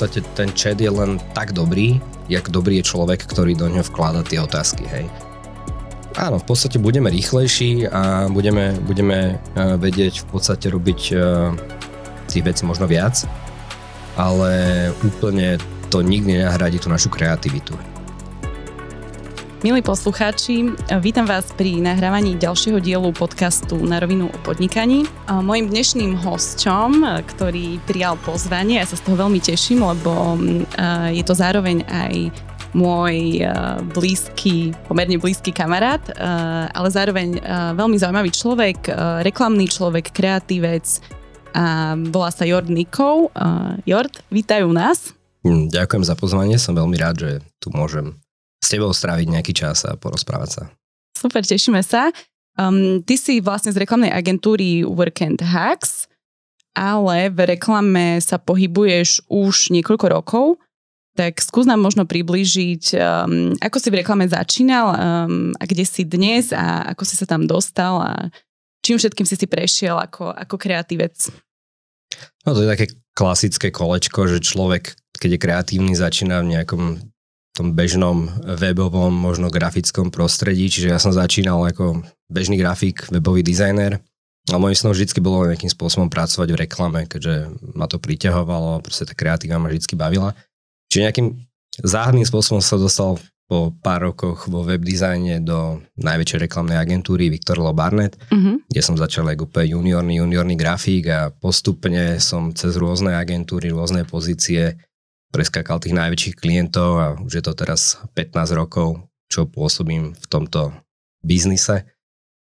podstate ten chat je len tak dobrý, jak dobrý je človek, ktorý do ňoho vklada tie otázky, hej. Áno, v podstate budeme rýchlejší a budeme, budeme uh, vedieť v podstate robiť uh, tých vecí možno viac, ale úplne to nikdy nenahradí tú našu kreativitu. Milí poslucháči, vítam vás pri nahrávaní ďalšieho dielu podcastu Na rovinu o podnikaní. Mojím dnešným hosťom, ktorý prijal pozvanie, ja sa z toho veľmi teším, lebo je to zároveň aj môj blízky, pomerne blízky kamarát, ale zároveň veľmi zaujímavý človek, reklamný človek, kreatívec a volá sa Jord Nikov. Jord, vítajú nás. Hm, ďakujem za pozvanie, som veľmi rád, že tu môžem tebou stráviť nejaký čas a porozprávať sa. Super, tešíme sa. Um, ty si vlastne z reklamnej agentúry Work and Hacks, ale v reklame sa pohybuješ už niekoľko rokov, tak skús nám možno priblížiť, um, ako si v reklame začínal um, a kde si dnes a ako si sa tam dostal a čím všetkým si si prešiel ako, ako kreatívec. No to je také klasické kolečko, že človek, keď je kreatívny, začína v nejakom tom bežnom webovom, možno grafickom prostredí, čiže ja som začínal ako bežný grafik, webový dizajner a môj snom vždy bolo nejakým spôsobom pracovať v reklame, keďže ma to priťahovalo, proste tá kreatíva ma vždy bavila. Čiže nejakým záhadným spôsobom sa dostal po pár rokoch vo webdizajne do najväčšej reklamnej agentúry Victor Lo Barnett, uh-huh. kde som začal ako úplne juniorný, juniorný grafík a postupne som cez rôzne agentúry, rôzne pozície preskakal tých najväčších klientov a už je to teraz 15 rokov, čo pôsobím v tomto biznise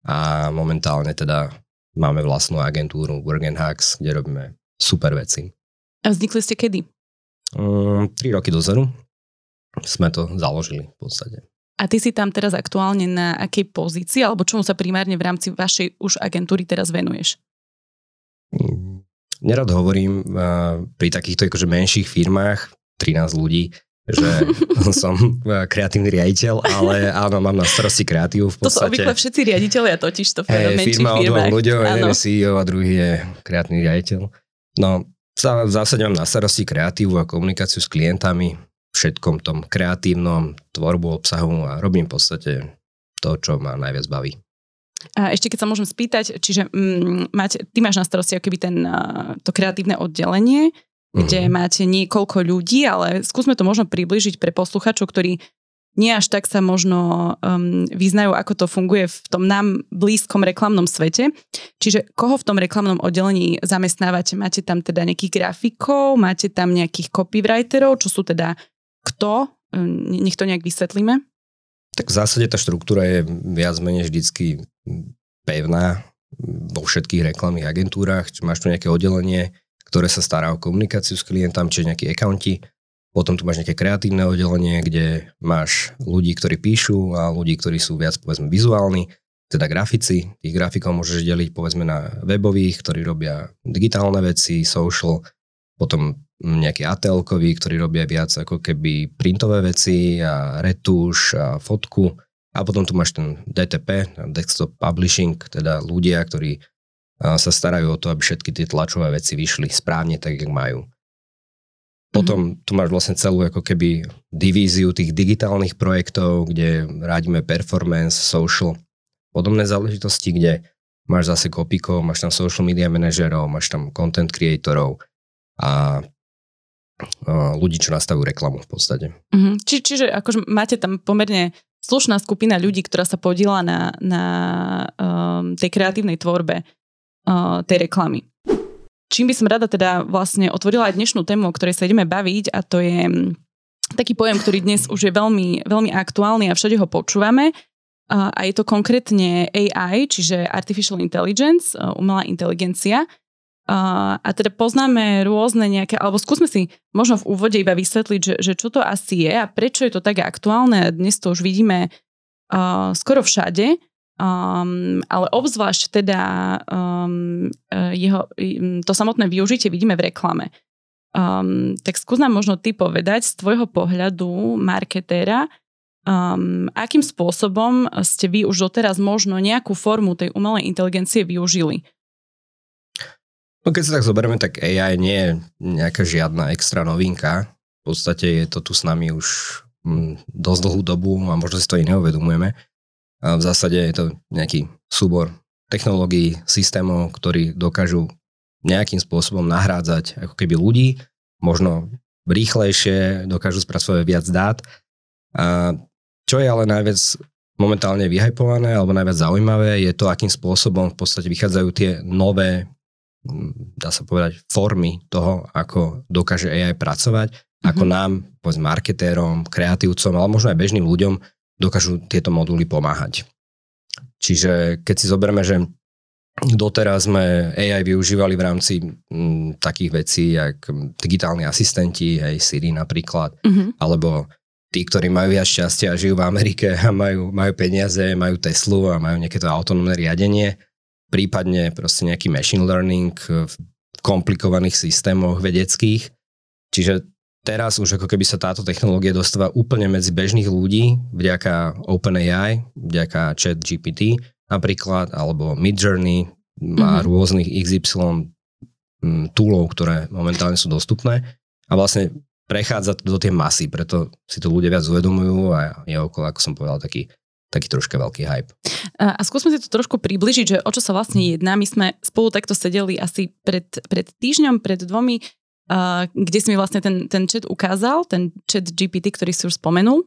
a momentálne teda máme vlastnú agentúru Work Hacks, kde robíme super veci. A vznikli ste kedy? Um, tri roky dozadu sme to založili v podstate. A ty si tam teraz aktuálne na akej pozícii, alebo čomu sa primárne v rámci vašej už agentúry teraz venuješ? Um, nerad hovorím uh, pri takýchto akože menších firmách, 13 ľudí, že som kreatívny riaditeľ, ale áno, mám na starosti kreatívu v podstate. To sú obvykle všetci riaditeľia totiž to v hey, menších firma firmách. Firma ľuďom, jeden je CEO a druhý je kreatívny riaditeľ. No, v zásade mám na starosti kreatívu a komunikáciu s klientami, všetkom tom kreatívnom, tvorbu obsahu a robím v podstate to, čo ma najviac baví. A ešte keď sa môžem spýtať, čiže mm, mať, ty máš na starosti keby ten, to kreatívne oddelenie, kde mm-hmm. máte niekoľko ľudí, ale skúsme to možno približiť pre posluchačov, ktorí nie až tak sa možno um, vyznajú, ako to funguje v tom nám blízkom reklamnom svete. Čiže koho v tom reklamnom oddelení zamestnávate? Máte tam teda nejakých grafikov, máte tam nejakých copywriterov, čo sú teda kto? Nech to nejak vysvetlíme. Tak v zásade tá štruktúra je viac menej vždycky pevná vo všetkých reklamných agentúrach. Máš tu nejaké oddelenie, ktoré sa stará o komunikáciu s klientom, čiže nejakí accounti. Potom tu máš nejaké kreatívne oddelenie, kde máš ľudí, ktorí píšu a ľudí, ktorí sú viac povedzme vizuálni, teda grafici. Tých grafikov môžeš deliť povedzme na webových, ktorí robia digitálne veci, social, potom nejakí atl ktorí robia viac ako keby printové veci a retuš a fotku. A potom tu máš ten DTP, desktop publishing, teda ľudia, ktorí sa starajú o to, aby všetky tie tlačové veci vyšli správne tak, jak majú. Potom mm-hmm. tu máš vlastne celú ako keby divíziu tých digitálnych projektov, kde rádime performance, social, podobné záležitosti, kde máš zase kopikov, máš tam social media manažerov, máš tam content creatorov a ľudí, čo nastavujú reklamu v podstate. Mm-hmm. Či, čiže akože máte tam pomerne slušná skupina ľudí, ktorá sa podiela na, na um, tej kreatívnej tvorbe uh, tej reklamy. Čím by som rada teda vlastne otvorila aj dnešnú tému, o ktorej sa ideme baviť a to je mm, taký pojem, ktorý dnes už je veľmi, veľmi aktuálny a všade ho počúvame a je to konkrétne AI, čiže Artificial Intelligence, uh, umelá inteligencia. A teda poznáme rôzne nejaké, alebo skúsme si možno v úvode iba vysvetliť, že, že čo to asi je a prečo je to tak aktuálne. Dnes to už vidíme uh, skoro všade Um, ale obzvlášť teda um, jeho, to samotné využitie vidíme v reklame. Um, tak skús nám možno ty povedať z tvojho pohľadu marketéra, um, akým spôsobom ste vy už doteraz možno nejakú formu tej umelej inteligencie využili? No keď si tak zoberieme, tak AI nie je nejaká žiadna extra novinka. V podstate je to tu s nami už mm, dosť dlhú dobu a možno si to i neuvedomujeme. A v zásade je to nejaký súbor technológií, systémov, ktorí dokážu nejakým spôsobom nahrádzať ako keby ľudí, možno rýchlejšie, dokážu spracovať viac dát. A čo je ale najviac momentálne vyhypované alebo najviac zaujímavé je to, akým spôsobom v podstate vychádzajú tie nové dá sa povedať, formy toho, ako dokáže AI pracovať, mm-hmm. ako nám, povedzme, marketérom, kreatívcom, ale možno aj bežným ľuďom dokážu tieto moduly pomáhať. Čiže keď si zoberieme, že doteraz sme AI využívali v rámci m, takých vecí, jak digitálni asistenti, aj Siri napríklad, mm-hmm. alebo tí, ktorí majú viac šťastia a žijú v Amerike a majú, majú peniaze, majú Teslu a majú nejaké to autonómne riadenie, prípadne proste nejaký machine learning v komplikovaných systémoch vedeckých. Čiže teraz už ako keby sa táto technológia dostáva úplne medzi bežných ľudí vďaka OpenAI, vďaka chat GPT napríklad, alebo Midjourney má mm-hmm. rôznych XY mm, toolov, ktoré momentálne sú dostupné a vlastne prechádza to do tej masy, preto si to ľudia viac uvedomujú a je okolo, ako som povedal, taký taký troška veľký hype. A, skúsme si to trošku približiť, že o čo sa vlastne jedná. My sme spolu takto sedeli asi pred, pred týždňom, pred dvomi, uh, kde si mi vlastne ten, ten chat ukázal, ten chat GPT, ktorý si už spomenul.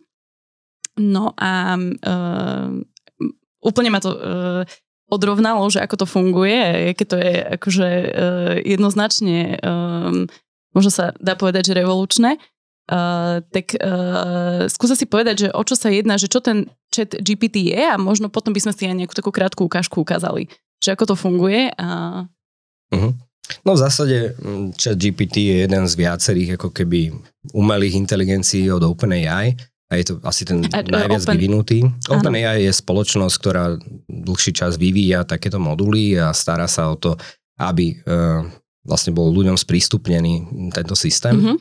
No a uh, úplne ma to uh, odrovnalo, že ako to funguje, keď to je akože uh, jednoznačne, um, možno sa dá povedať, že revolučné. Uh, tak uh, skúsa si povedať, že o čo sa jedná, že čo ten chat GPT je a možno potom by sme si aj nejakú takú krátku ukážku ukázali, že ako to funguje. A... Uh-huh. No v zásade mm, chat GPT je jeden z viacerých ako keby umelých inteligencií od OpenAI a je to asi ten a, najviac open... vyvinutý. OpenAI je spoločnosť, ktorá dlhší čas vyvíja takéto moduly a stará sa o to, aby uh, vlastne bol ľuďom sprístupnený tento systém. Uh-huh.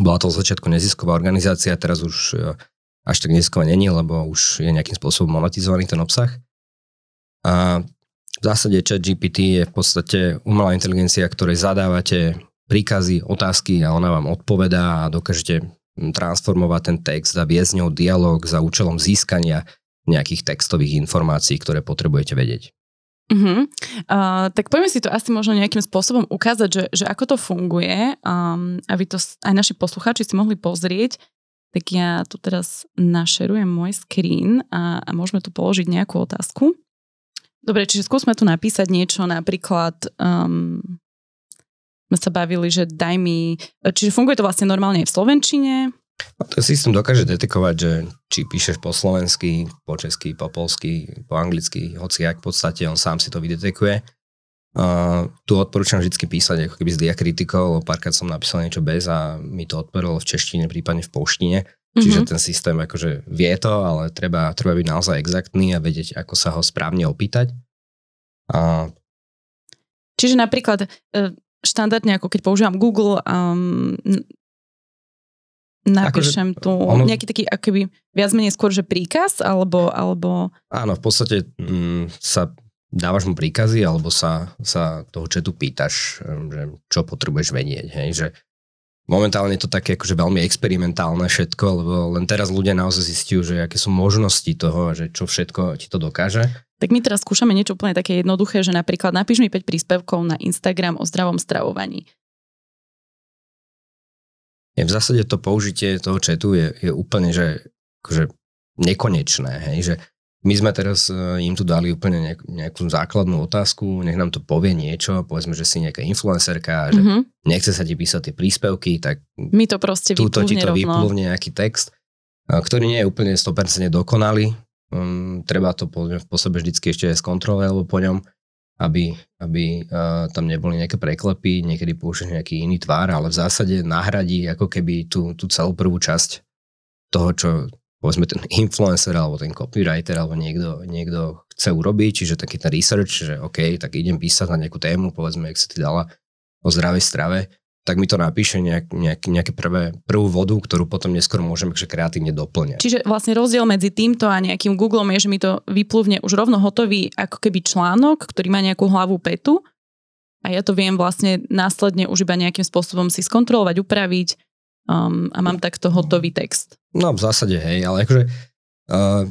Bola to z začiatku nezisková organizácia, teraz už e, až tak nezisková není, lebo už je nejakým spôsobom monetizovaný ten obsah. A v zásade chat GPT je v podstate umelá inteligencia, ktorej zadávate príkazy, otázky a ona vám odpovedá a dokážete transformovať ten text a viesť ňou dialog za účelom získania nejakých textových informácií, ktoré potrebujete vedieť. Uh-huh. Uh, tak poďme si to asi možno nejakým spôsobom ukázať, že, že ako to funguje, um, aby to aj naši poslucháči si mohli pozrieť. Tak ja tu teraz našerujem môj screen a, a môžeme tu položiť nejakú otázku. Dobre, čiže skúsme tu napísať niečo, napríklad um, sme sa bavili, že daj mi, čiže funguje to vlastne normálne v Slovenčine, a ten systém dokáže detekovať, že či píšeš po slovensky, po česky, po polsky, po anglicky, hoci ak v podstate on sám si to vydetekuje. Uh, tu odporúčam vždy písať ako keby s diakritikou, lebo párkrát som napísal niečo bez a mi to odporilo v češtine, prípadne v polštine. Mm-hmm. Čiže ten systém akože vie to, ale treba, treba byť naozaj exaktný a vedieť, ako sa ho správne opýtať. Uh, Čiže napríklad e, štandardne, ako keď používam Google, um, napíšem akože, tu ono, nejaký taký akoby viac menej skôr, že príkaz, alebo... alebo... Áno, v podstate mm, sa dávaš mu príkazy, alebo sa, sa toho četu pýtaš, že čo potrebuješ vedieť, hej, že momentálne je to také akože veľmi experimentálne všetko, lebo len teraz ľudia naozaj zistujú, že aké sú možnosti toho, že čo všetko ti to dokáže. Tak my teraz skúšame niečo úplne také jednoduché, že napríklad napíš mi 5 príspevkov na Instagram o zdravom stravovaní v zásade to použitie toho chatu je, je úplne, že akože nekonečné, hej, že my sme teraz e, im tu dali úplne nejakú, nejakú základnú otázku, nech nám to povie niečo, povedzme, že si nejaká influencerka, že mm-hmm. nechce sa ti písať tie príspevky, tak my to proste túto ti to vyplúvne nejaký text, e, ktorý nie je úplne 100% dokonalý. Um, treba to po, po sebe vždycky ešte skontrolovať, alebo po ňom aby, aby uh, tam neboli nejaké preklepy, niekedy použije nejaký iný tvár, ale v zásade nahradí ako keby tú, tú celú prvú časť toho, čo povedzme ten influencer alebo ten copywriter alebo niekto, niekto chce urobiť, čiže taký ten research, že OK, tak idem písať na nejakú tému, povedzme, jak sa ti dala o zdravej strave, tak mi to napíše nejak, nejak, nejaké prvé, prvú vodu, ktorú potom neskôr môžem že kreatívne doplňať. Čiže vlastne rozdiel medzi týmto a nejakým Googlom je, že mi to vyplúvne už rovno hotový ako keby článok, ktorý má nejakú hlavu petu a ja to viem vlastne následne už iba nejakým spôsobom si skontrolovať, upraviť um, a mám takto hotový text. No v zásade hej, ale akože uh,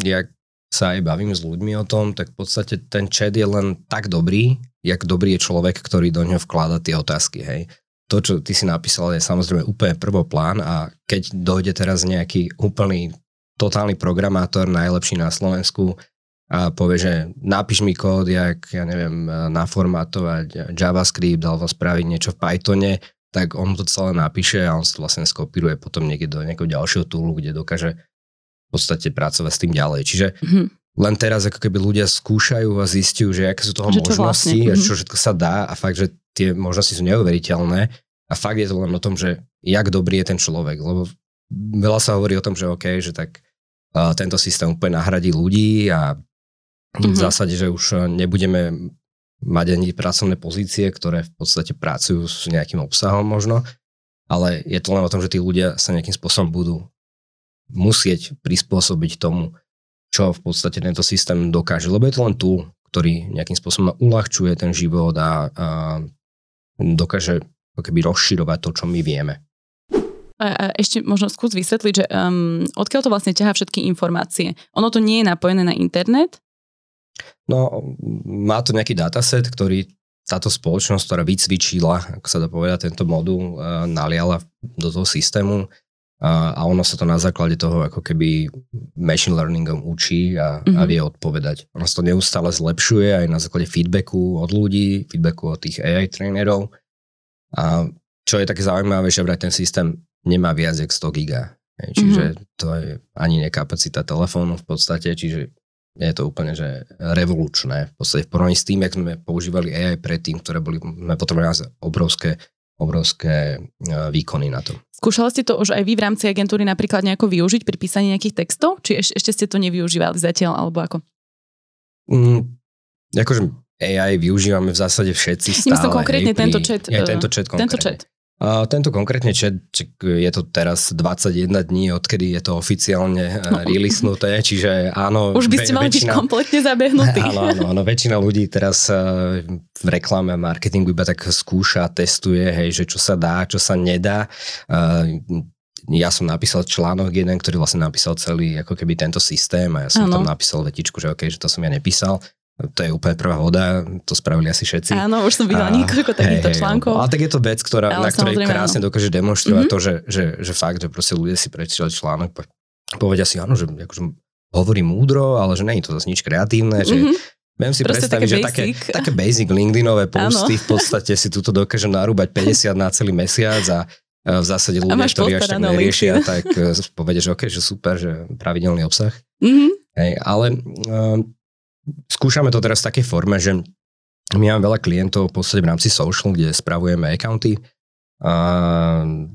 jak sa aj bavím s ľuďmi o tom, tak v podstate ten chat je len tak dobrý, jak dobrý je človek, ktorý do neho vklada tie otázky, hej. To, čo ty si napísal, je samozrejme úplne prvoplán a keď dojde teraz nejaký úplný totálny programátor, najlepší na Slovensku, a povie, že napíš mi kód, jak, ja neviem, naformátovať JavaScript alebo spraviť niečo v Pythone, tak on to celé napíše a on si to vlastne skopíruje potom niekde do nejakého ďalšieho túlu, kde dokáže podstate pracovať s tým ďalej. Čiže mm-hmm. len teraz ako keby ľudia skúšajú a zistujú, že aké sú toho že možnosti vlastne? a čo mhm. všetko sa dá a fakt, že tie možnosti sú neuveriteľné a fakt je to len o tom, že jak dobrý je ten človek, lebo veľa sa hovorí o tom, že OK, že tak uh, tento systém úplne nahradí ľudí a Mm-hmm. V zásade, že už nebudeme mať ani pracovné pozície, ktoré v podstate pracujú s nejakým obsahom možno, ale je to len o tom, že tí ľudia sa nejakým spôsobom budú musieť prispôsobiť tomu, čo v podstate tento systém dokáže, lebo je to len tu, ktorý nejakým spôsobom uľahčuje ten život a, a dokáže keby rozširovať to, čo my vieme. A, a ešte možno skús vysvetliť, že um, odkiaľ to vlastne ťaha všetky informácie. Ono to nie je napojené na internet, No, má to nejaký dataset, ktorý táto spoločnosť, ktorá vycvičila, ako sa dá povedať, tento modul, uh, naliala do toho systému a ono sa to na základe toho ako keby machine learningom učí a, mm-hmm. a mhm. vie odpovedať. Ono sa to neustále zlepšuje aj na základe feedbacku od ľudí, feedbacku od tých AI trénerov. A čo je také zaujímavé, že vraj ten systém nemá viac jak 100 giga. Čiže mm-hmm. to je ani nekapacita telefónu v podstate, čiže je to úplne že revolučné. V podstate v porovnaní s tým, jak sme používali AI predtým, ktoré boli, sme potrebovali obrovské, obrovské e, výkony na to. Skúšali ste to už aj vy v rámci agentúry napríklad nejako využiť pri písaní nejakých textov? Či eš, ešte ste to nevyužívali zatiaľ, alebo ako? Mm, akože AI využívame v zásade všetci stále. Myslím konkrétne hej, tento chat. Ja, tento chat konkrétne. Tento chat. A tento konkrétne chat, je to teraz 21 dní, odkedy je to oficiálne no. releasnuté, čiže áno. Už by ste mali väčšina, byť kompletne zabehnutí. Áno, áno, áno, väčšina ľudí teraz e, v reklame a marketingu iba tak skúša, testuje, hej, že čo sa dá, čo sa nedá. E, ja som napísal článok jeden, ktorý vlastne napísal celý ako keby tento systém a ja som ano. tam napísal vetičku, že OK, že to som ja nepísal to je úplne prvá voda, to spravili asi všetci. Áno, už som videla niekoľko takýchto hej, článkov. Ale tak je to vec, ktorá, na ktorej krásne áno. dokáže demonstrovať mm-hmm. to, že, že, že fakt, že proste ľudia si prečítali článok, povedia si, áno, že akože hovorí múdro, ale že nie je to zase nič kreatívne, že mm-hmm. Viem si Proste predstaviť, že také, také basic LinkedInové posty v podstate si tuto dokáže narúbať 50 na celý mesiac a v zásade ľudia, ktorí až tak neriešia, tak e, povedia, že OK, že super, že pravidelný obsah. Mm-hmm. Hej, ale um, skúšame to teraz v takej forme, že my máme veľa klientov v podstate v rámci social, kde spravujeme accounty a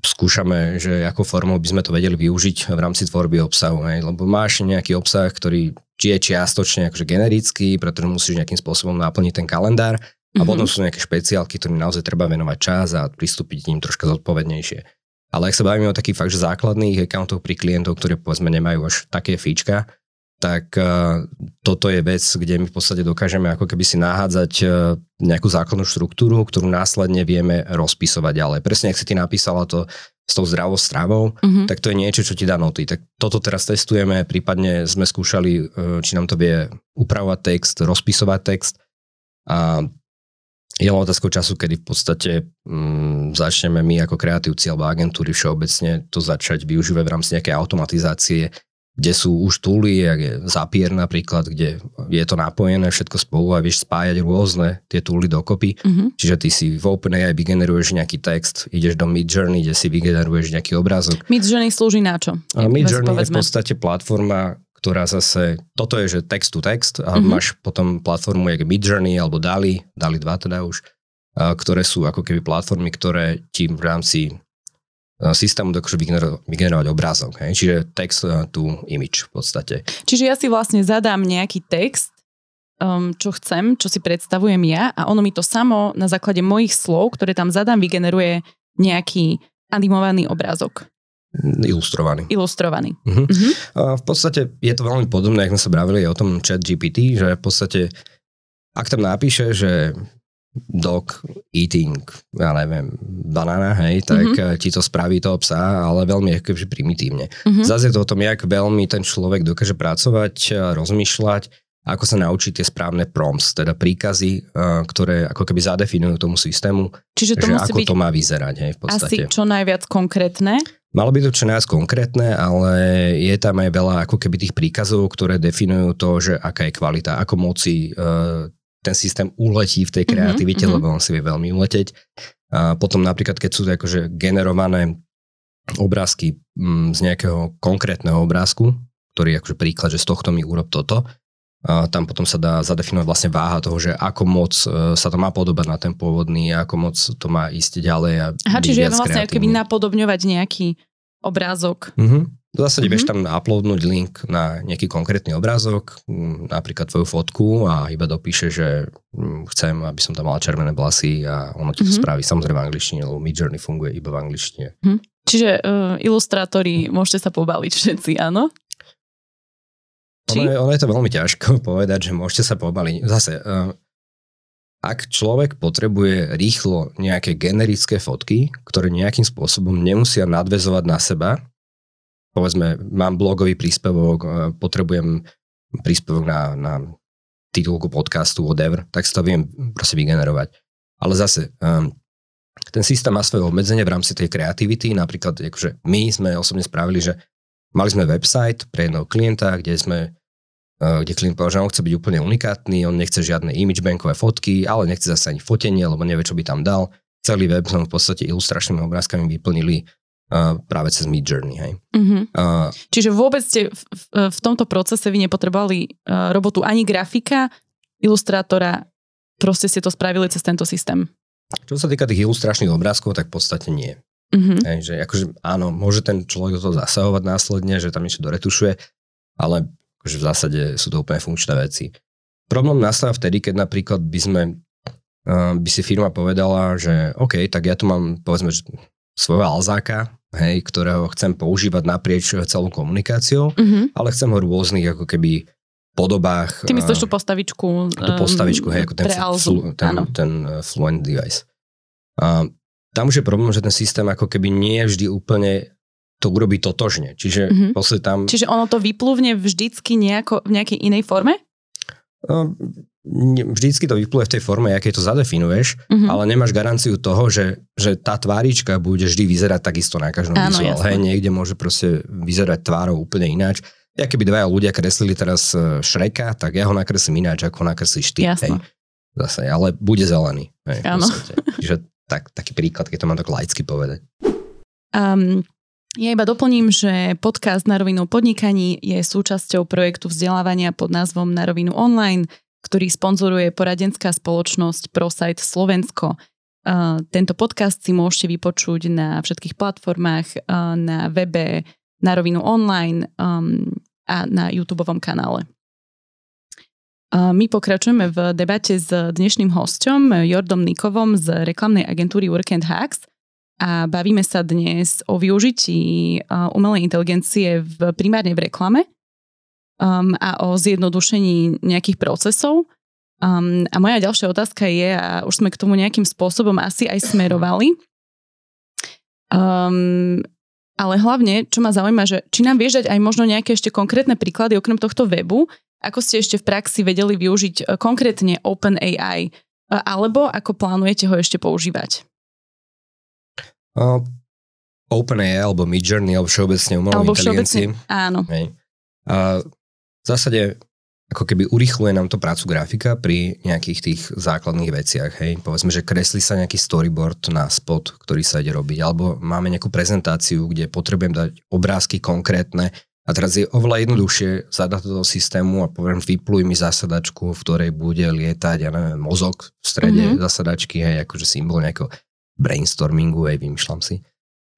skúšame, že ako formou by sme to vedeli využiť v rámci tvorby obsahu. Hej? Lebo máš nejaký obsah, ktorý či je čiastočne akože generický, pretože musíš nejakým spôsobom naplniť ten kalendár a mm-hmm. potom sú nejaké špeciálky, ktorým naozaj treba venovať čas a pristúpiť k ním troška zodpovednejšie. Ale ak sa bavíme o takých fakt, že základných accountoch pri klientov, ktorí povedzme nemajú až také fíčka, tak uh, toto je vec, kde my v podstate dokážeme ako keby si nahádzať uh, nejakú základnú štruktúru, ktorú následne vieme rozpisovať ďalej. Presne, ak si ty napísala to s tou zdravou stravou, uh-huh. tak to je niečo, čo ti dá noty. Tak toto teraz testujeme, prípadne sme skúšali, uh, či nám to vie upravovať text, rozpisovať text a je len otázkou času, kedy v podstate um, začneme my ako kreatívci alebo agentúry všeobecne to začať využívať v rámci nejakej automatizácie kde sú už túly, jak je Zapier napríklad, kde je to napojené všetko spolu a vieš spájať rôzne tie túly dokopy. Mm-hmm. Čiže ty si v OpenAI vygeneruješ nejaký text, ideš do Midjourney, kde si vygeneruješ nejaký obrázok. Midjourney slúži na čo? Midjourney je v podstate platforma, ktorá zase, toto je, že text to text a mm-hmm. máš potom platformu jak Midjourney alebo DALI, DALI 2 teda už, ktoré sú ako keby platformy, ktoré ti v rámci systému dokážu vygenerovať obrázok. Hej? Čiže text eh, tu image v podstate. Čiže ja si vlastne zadám nejaký text, um, čo chcem, čo si predstavujem ja a ono mi to samo na základe mojich slov, ktoré tam zadám, vygeneruje nejaký animovaný obrázok. Ilustrovaný. Ilustrovaný. Uh-huh. Uh-huh. A v podstate je to veľmi podobné, ako sme sa bavili o tom chat GPT, že v podstate ak tam napíše, že dog eating, ja neviem, banana, hej, tak mm-hmm. ti to spraví toho psa, ale veľmi akože primitívne. Mm-hmm. Zase je to o tom, jak veľmi ten človek dokáže pracovať, rozmýšľať, ako sa naučiť tie správne prompts, teda príkazy, ktoré ako keby zadefinujú tomu systému, Čiže to že musí ako byť to má vyzerať, hej, v podstate. Asi čo najviac konkrétne? Malo by to čo najviac konkrétne, ale je tam aj veľa ako keby tých príkazov, ktoré definujú to, že aká je kvalita, ako moci ten systém uletí v tej mhm, kreativite, mm-hmm. lebo on si vie veľmi uleteť. A potom napríklad, keď sú to akože generované obrázky mm, z nejakého konkrétneho obrázku, ktorý je akože príklad, že z tohto mi urob toto, a tam potom sa dá zadefinovať vlastne váha toho, že ako moc e, sa to má podobať na ten pôvodný, ako moc to má ísť ďalej. A Aha, čiže je vlastne keby napodobňovať nejaký obrázok. Mm-hmm. V zásade mm-hmm. vieš tam uploadnúť link na nejaký konkrétny obrázok, napríklad tvoju fotku a iba dopíše, že chcem, aby som tam mala červené vlasy a ono ti to mm-hmm. spraví samozrejme v angličtine, lebo Midjourney funguje iba v angličtine. Mm-hmm. Čiže uh, ilustrátori, môžete sa pobaliť všetci, áno? Ono je, ono je to veľmi ťažko povedať, že môžete sa pobaliť. Zase, uh, ak človek potrebuje rýchlo nejaké generické fotky, ktoré nejakým spôsobom nemusia nadvezovať na seba, povedzme, mám blogový príspevok, e, potrebujem príspevok na, na titulku podcastu, whatever, tak si to viem proste vygenerovať. Ale zase, um, ten systém má svoje obmedzenie v rámci tej kreativity, napríklad akože my sme osobne spravili, že mali sme website pre jedného klienta, kde sme uh, kde klient povedal, že on chce byť úplne unikátny, on nechce žiadne imagebankové fotky, ale nechce zase ani fotenie, lebo nevie, čo by tam dal. Celý web sme v podstate ilustračnými obrázkami vyplnili Uh, práve cez Mid Journey. Hej. Uh-huh. Uh, Čiže vôbec ste v, v, v tomto procese vy nepotrebovali uh, robotu ani grafika, ilustrátora, proste ste to spravili cez tento systém. Čo sa týka tých ilustračných obrázkov, tak v podstate nie. Uh-huh. Hej, že akože, áno, môže ten človek do toho zasahovať následne, že tam niečo doretušuje, ale akože v zásade sú to úplne funkčné veci. Problém nastáva vtedy, keď napríklad by sme uh, by si firma povedala, že OK, tak ja tu mám povedzme svojho alzáka, hej, ktorého chcem používať naprieč celou komunikáciou, mm-hmm. ale chcem ho v rôznych ako keby podobách. Ty myslíš tú postavičku? Tú postavičku, hej, ako ten, flu, ten, ten uh, fluent device. A tam už je problém, že ten systém ako keby nie je vždy úplne to urobí totožne. Čiže mm-hmm. tam... Čiže ono to vyplúvne vždycky nejako, v nejakej inej forme? No, vždycky to vypluje v tej forme, aké to zadefinuješ, uh-huh. ale nemáš garanciu toho, že, že tá tvárička bude vždy vyzerať takisto na každom vizuále. Hej, niekde môže proste vyzerať tvárou úplne ináč. Ja keby dvaja ľudia kreslili teraz Šreka, e, tak ja ho nakreslím ináč, ako nakreslíš ty. Hej. Zase, ale bude zelený. Hej, Áno. Čiže tak, taký príklad, keď to mám tak laicky povedať. Um, ja iba doplním, že podcast Na rovinu podnikaní je súčasťou projektu vzdelávania pod názvom Na rovinu online, ktorý sponzoruje poradenská spoločnosť ProSite Slovensko. Tento podcast si môžete vypočuť na všetkých platformách, na webe, na rovinu online um, a na YouTube kanále. My pokračujeme v debate s dnešným hostom Jordom Nikovom z reklamnej agentúry Work and Hacks a bavíme sa dnes o využití umelej inteligencie v, primárne v reklame um, a o zjednodušení nejakých procesov. Um, a moja ďalšia otázka je, a už sme k tomu nejakým spôsobom asi aj smerovali, um, ale hlavne, čo ma zaujíma, že či nám vieš dať aj možno nejaké ešte konkrétne príklady okrem tohto webu, ako ste ešte v praxi vedeli využiť e, konkrétne OpenAI, alebo ako plánujete ho ešte používať? Uh, OpenAI alebo Midjourney alebo všeobecne umelú alebo inteligencii. Áno. Hej. Uh, v zásade ako keby urychluje nám to prácu grafika pri nejakých tých základných veciach. Hej. Povedzme, že kreslí sa nejaký storyboard na spot, ktorý sa ide robiť, alebo máme nejakú prezentáciu, kde potrebujem dať obrázky konkrétne a teraz je oveľa jednoduchšie zadať do toho systému a poviem, vypluj mi zasadačku, v ktorej bude lietať, ja neviem, mozog v strede mm-hmm. zasadačky, hej, akože symbol nejakého brainstormingu, hej, vymýšľam si.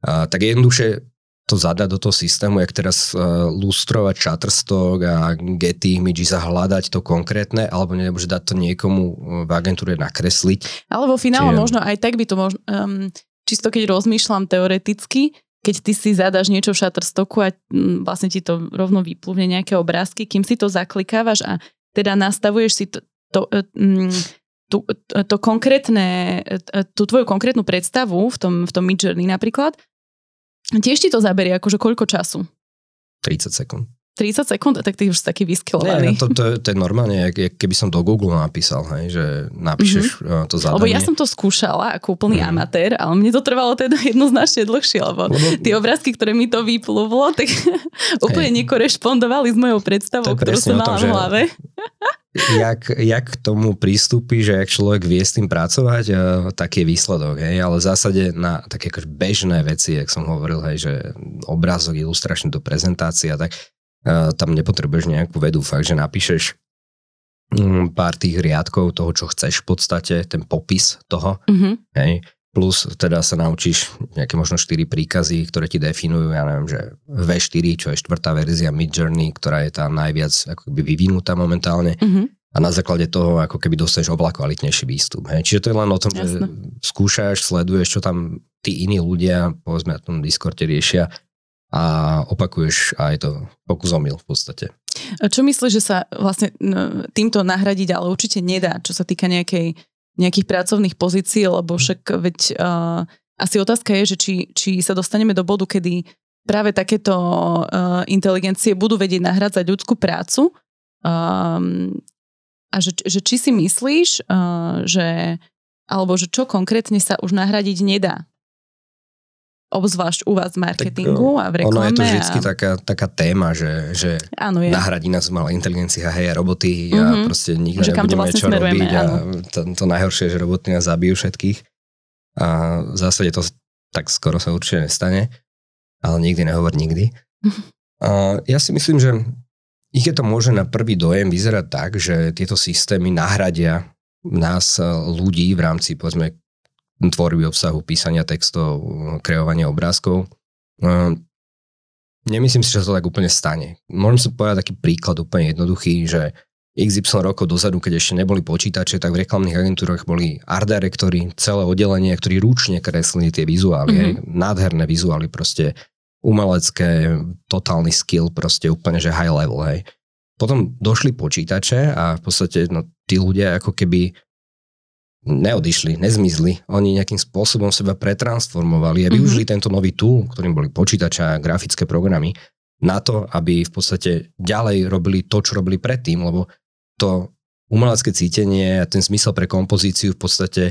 A, tak je jednoduchšie to zadať do toho systému, jak teraz uh, lustrovať Shutterstock a Getty Images a hľadať to konkrétne, alebo nemôže dať to niekomu e, v agentúre nakresliť. Ale vo finále Čiže... možno aj tak by to možno, um, čisto keď rozmýšľam teoreticky, keď ty si zadaš niečo v Shutterstocku a um, vlastne ti to rovno vyplúvne nejaké obrázky, kým si to zaklikávaš a teda nastavuješ si to, to um, tú, to konkrétne, tú tvoju konkrétnu predstavu v tom, v tom Midjourney napríklad, tiež ti to zaberie akože koľko času? 30 sekúnd. 30 sekúnd, tak ty už si taký vyskilovaný. Nie, to, to, to je normálne, keby som do Google napísal, hej, že napíšeš mm-hmm. to zadanie. Lebo ja som to skúšala ako úplný mm. amatér, ale mne to trvalo teda jednoznačne dlhšie, lebo, lebo tie obrázky, ktoré mi to vyplúvlo, tak úplne nekorešpondovali s mojou predstavou, ktorú som mala v hlave. jak, jak k tomu prístupí, že ak človek vie s tým pracovať, tak je výsledok. Hej? Ale v zásade na také akože bežné veci, jak som hovoril, hej, že obrázok, ilustračný do prezentácia, tak tam nepotrebuješ nejakú vedu, fakt, že napíšeš mm, pár tých riadkov toho, čo chceš v podstate, ten popis toho, mm-hmm. hej, plus teda sa naučíš nejaké možno 4 príkazy, ktoré ti definujú, ja neviem, že V4, čo je štvrtá verzia Midjourney, ktorá je tá najviac ako keby vyvinutá momentálne mm-hmm. a na základe toho ako keby dostaneš oveľa kvalitnejší výstup. Hej. Čiže to je len o tom, Jasne. že skúšaš, sleduješ, čo tam tí iní ľudia, povedzme na tom Discorde riešia a opakuješ aj to pokus omyl v podstate. A čo myslíš, že sa vlastne týmto nahradiť, ale určite nedá, čo sa týka nejakej, nejakých pracovných pozícií, lebo však veď uh, asi otázka je, že či, či sa dostaneme do bodu, kedy práve takéto uh, inteligencie budú vedieť nahradzať ľudskú prácu. Um, a že, že či si myslíš, uh, že alebo že čo konkrétne sa už nahradiť nedá obzvlášť u vás v marketingu tak, a v reklame. Ono je to vždy a... taká, taká téma, že, že áno, je. nahradí nás malá inteligencia, hej, a roboty mm-hmm. a mhm. proste nikto že nebudeme vlastne čo robiť áno. a to, to najhoršie je, že roboty nás zabijú všetkých a v zásade to tak skoro sa určite nestane, ale nikdy nehovor nikdy. A ja si myslím, že ich je to môže na prvý dojem vyzerať tak, že tieto systémy nahradia nás ľudí v rámci povedzme tvorby obsahu, písania textov, kreovania obrázkov. Ehm, nemyslím si, že to tak úplne stane. Môžem sa povedať taký príklad úplne jednoduchý, že XY rokov dozadu, keď ešte neboli počítače, tak v reklamných agentúrach boli art directory, celé oddelenie, ktorí ručne kreslili tie vizuály. Mm-hmm. Nádherné vizuály, proste umelecké, totálny skill, proste úplne, že high level. Hej. Potom došli počítače a v podstate no, tí ľudia ako keby neodišli, nezmizli. Oni nejakým spôsobom seba pretransformovali a mhm. využili mm-hmm. tento nový tool, ktorým boli počítače a grafické programy, na to, aby v podstate ďalej robili to, čo robili predtým, lebo to umelecké cítenie a ten zmysel pre kompozíciu v podstate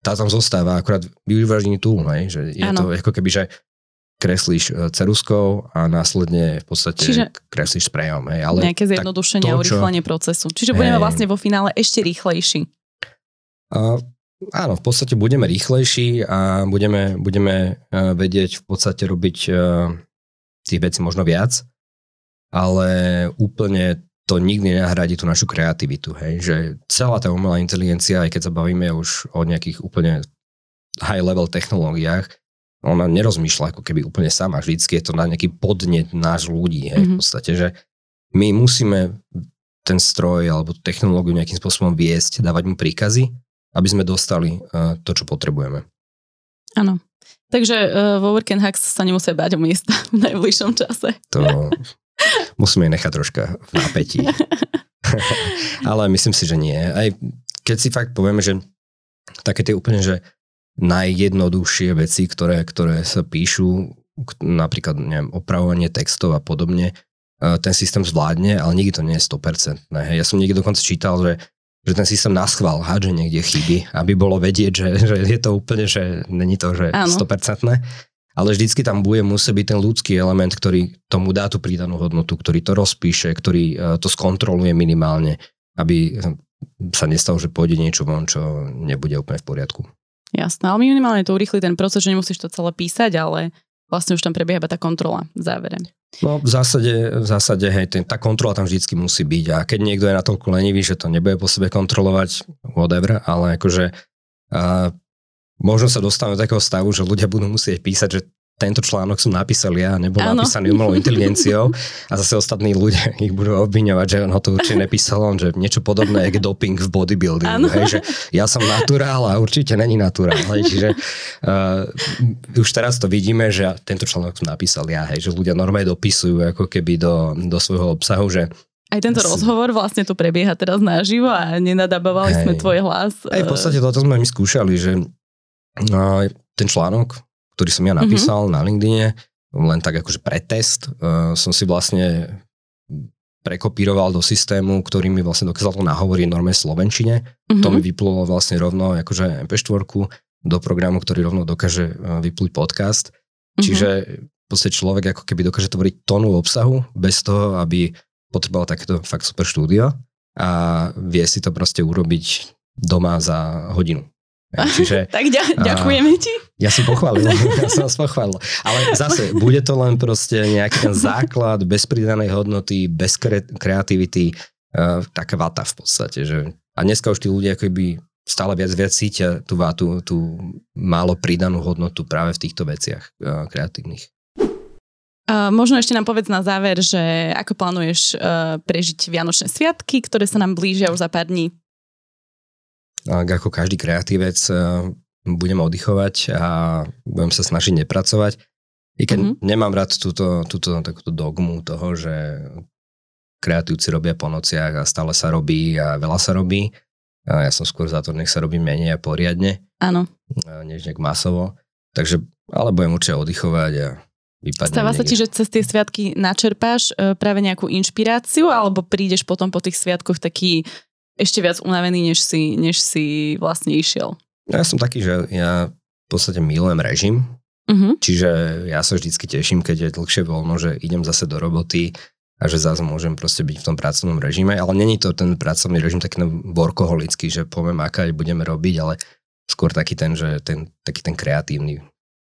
tá tam zostáva, akorát využívaš iný tool, hej? že je ano. to ako keby, že kreslíš e, ceruskou a následne v podstate Čiže kreslíš sprejom. Hej? Ale nejaké zjednodušenie a urychlenie procesu. Čiže budeme vlastne vo finále ešte rýchlejší. A áno, v podstate budeme rýchlejší a budeme, budeme e, vedieť v podstate robiť e, tých vecí možno viac, ale úplne to nikdy nenahradí tú našu kreativitu. Hej? Že celá tá umelá inteligencia, aj keď sa bavíme už o nejakých úplne high level technológiách, ona nerozmýšľa ako keby úplne sama. Vždycky je to na nejaký podnet náš ľudí. Hej? Mm-hmm. V podstate, že my musíme ten stroj alebo technológiu nejakým spôsobom viesť, dávať mu príkazy aby sme dostali uh, to, čo potrebujeme. Áno. Takže uh, vo Work and Hacks sa nemusia bať o miesta v najbližšom čase. To musíme nechať troška v napätí. Ale myslím si, že nie. Aj keď si fakt povieme, že také tie úplne, že najjednoduchšie veci, ktoré, ktoré sa píšu, napríklad neviem, opravovanie textov a podobne, eh, ten systém zvládne, ale nikdy to nie je 100%. Ja som niekde dokonca čítal, že že ten systém na schvál hádže niekde chyby, aby bolo vedieť, že, že je to úplne, že není to, že Áno. 100%. Ale vždycky tam bude musí byť ten ľudský element, ktorý tomu dá tú pridanú hodnotu, ktorý to rozpíše, ktorý e, to skontroluje minimálne, aby sa nestalo, že pôjde niečo von, čo nebude úplne v poriadku. Jasné, ale minimálne to urýchli ten proces, že nemusíš to celé písať, ale vlastne už tam prebieha tá kontrola v závere. No v zásade, v zásade hej, ten, tá kontrola tam vždycky musí byť. A keď niekto je natoľko lenivý, že to nebude po sebe kontrolovať, whatever, ale akože a, možno sa dostaneme do takého stavu, že ľudia budú musieť písať, že tento článok som napísal ja, nebol ano. napísaný umelou inteligenciou a zase ostatní ľudia ich budú obviňovať, že on ho to určite nepísal on, že niečo podobné je doping v bodybuildingu. Hej, že ja som naturál a určite není naturál. Hej, čiže uh, už teraz to vidíme, že tento článok som napísal ja, hej, že ľudia normálne dopisujú ako keby do, do svojho obsahu, že a Aj tento Asi. rozhovor vlastne tu prebieha teraz naživo a nenadabovali sme tvoj hlas. Aj v podstate toto sme my skúšali, že no, ten článok, ktorý som ja mhm. napísal mm-hmm. na LinkedIne, len tak akože pretest, uh, som si vlastne prekopíroval do systému, ktorý mi vlastne dokázal to nahovoriť norme slovenčine. Mm-hmm. To mi vyplulo vlastne rovno akože MP4 do programu, ktorý rovno dokáže uh, vyplúť podcast. Mm-hmm. Čiže v podstate človek ako keby dokáže tvoriť tónu obsahu bez toho, aby potreboval takéto fakt super štúdio a vie si to proste urobiť doma za hodinu. Čiže, tak ďa, ďakujeme ti. Ja som pochválil, ja som vás pochválil. Ale zase, bude to len proste nejaký ten základ bez pridanej hodnoty, bez kre- kreativity, uh, taká vata v podstate. Že, a dneska už tí ľudia akoby stále viac viac cítia tú vátu, tú málo pridanú hodnotu práve v týchto veciach uh, kreatívnych. Uh, možno ešte nám povedz na záver, že ako plánuješ uh, prežiť Vianočné sviatky, ktoré sa nám blížia už za pár dní? Ako každý kreatívec uh, budem oddychovať a budem sa snažiť nepracovať. I keď mm-hmm. nemám rád túto, túto takúto dogmu toho, že kreatívci robia po nociach a stále sa robí a veľa sa robí. A ja som skôr za to, nech sa robí menej a poriadne. Áno. Než nejak masovo. Takže, ale budem určite oddychovať a vypadne. Stáva sa ti, že cez tie sviatky načerpáš e, práve nejakú inšpiráciu alebo prídeš potom po tých sviatkoch taký ešte viac unavený, než si, než si vlastne išiel? Ja som taký, že ja v podstate milujem režim, uh-huh. čiže ja sa vždycky teším, keď je dlhšie voľno, že idem zase do roboty a že zase môžem proste byť v tom pracovnom režime, ale není to ten pracovný režim taký workoholický, že poviem, aká budeme robiť, ale skôr taký ten, že ten, taký ten kreatívny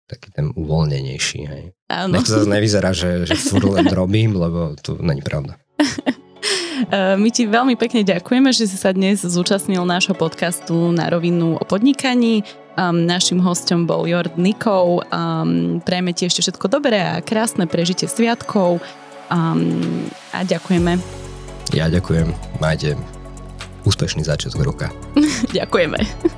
taký ten uvoľnenejší. Hej. Áno. Nech to zase nevyzerá, že, že furt len robím, lebo to není pravda. Eh, my ti veľmi pekne ďakujeme, že si sa dnes zúčastnil nášho podcastu na rovinu o podnikaní. Um, našim hostom bol Jord Nikov. Um, prejme ti ešte všetko dobré a krásne prežitie sviatkov. Um, a ďakujeme. Ja ďakujem. Majte úspešný začiatok roka. ďakujeme.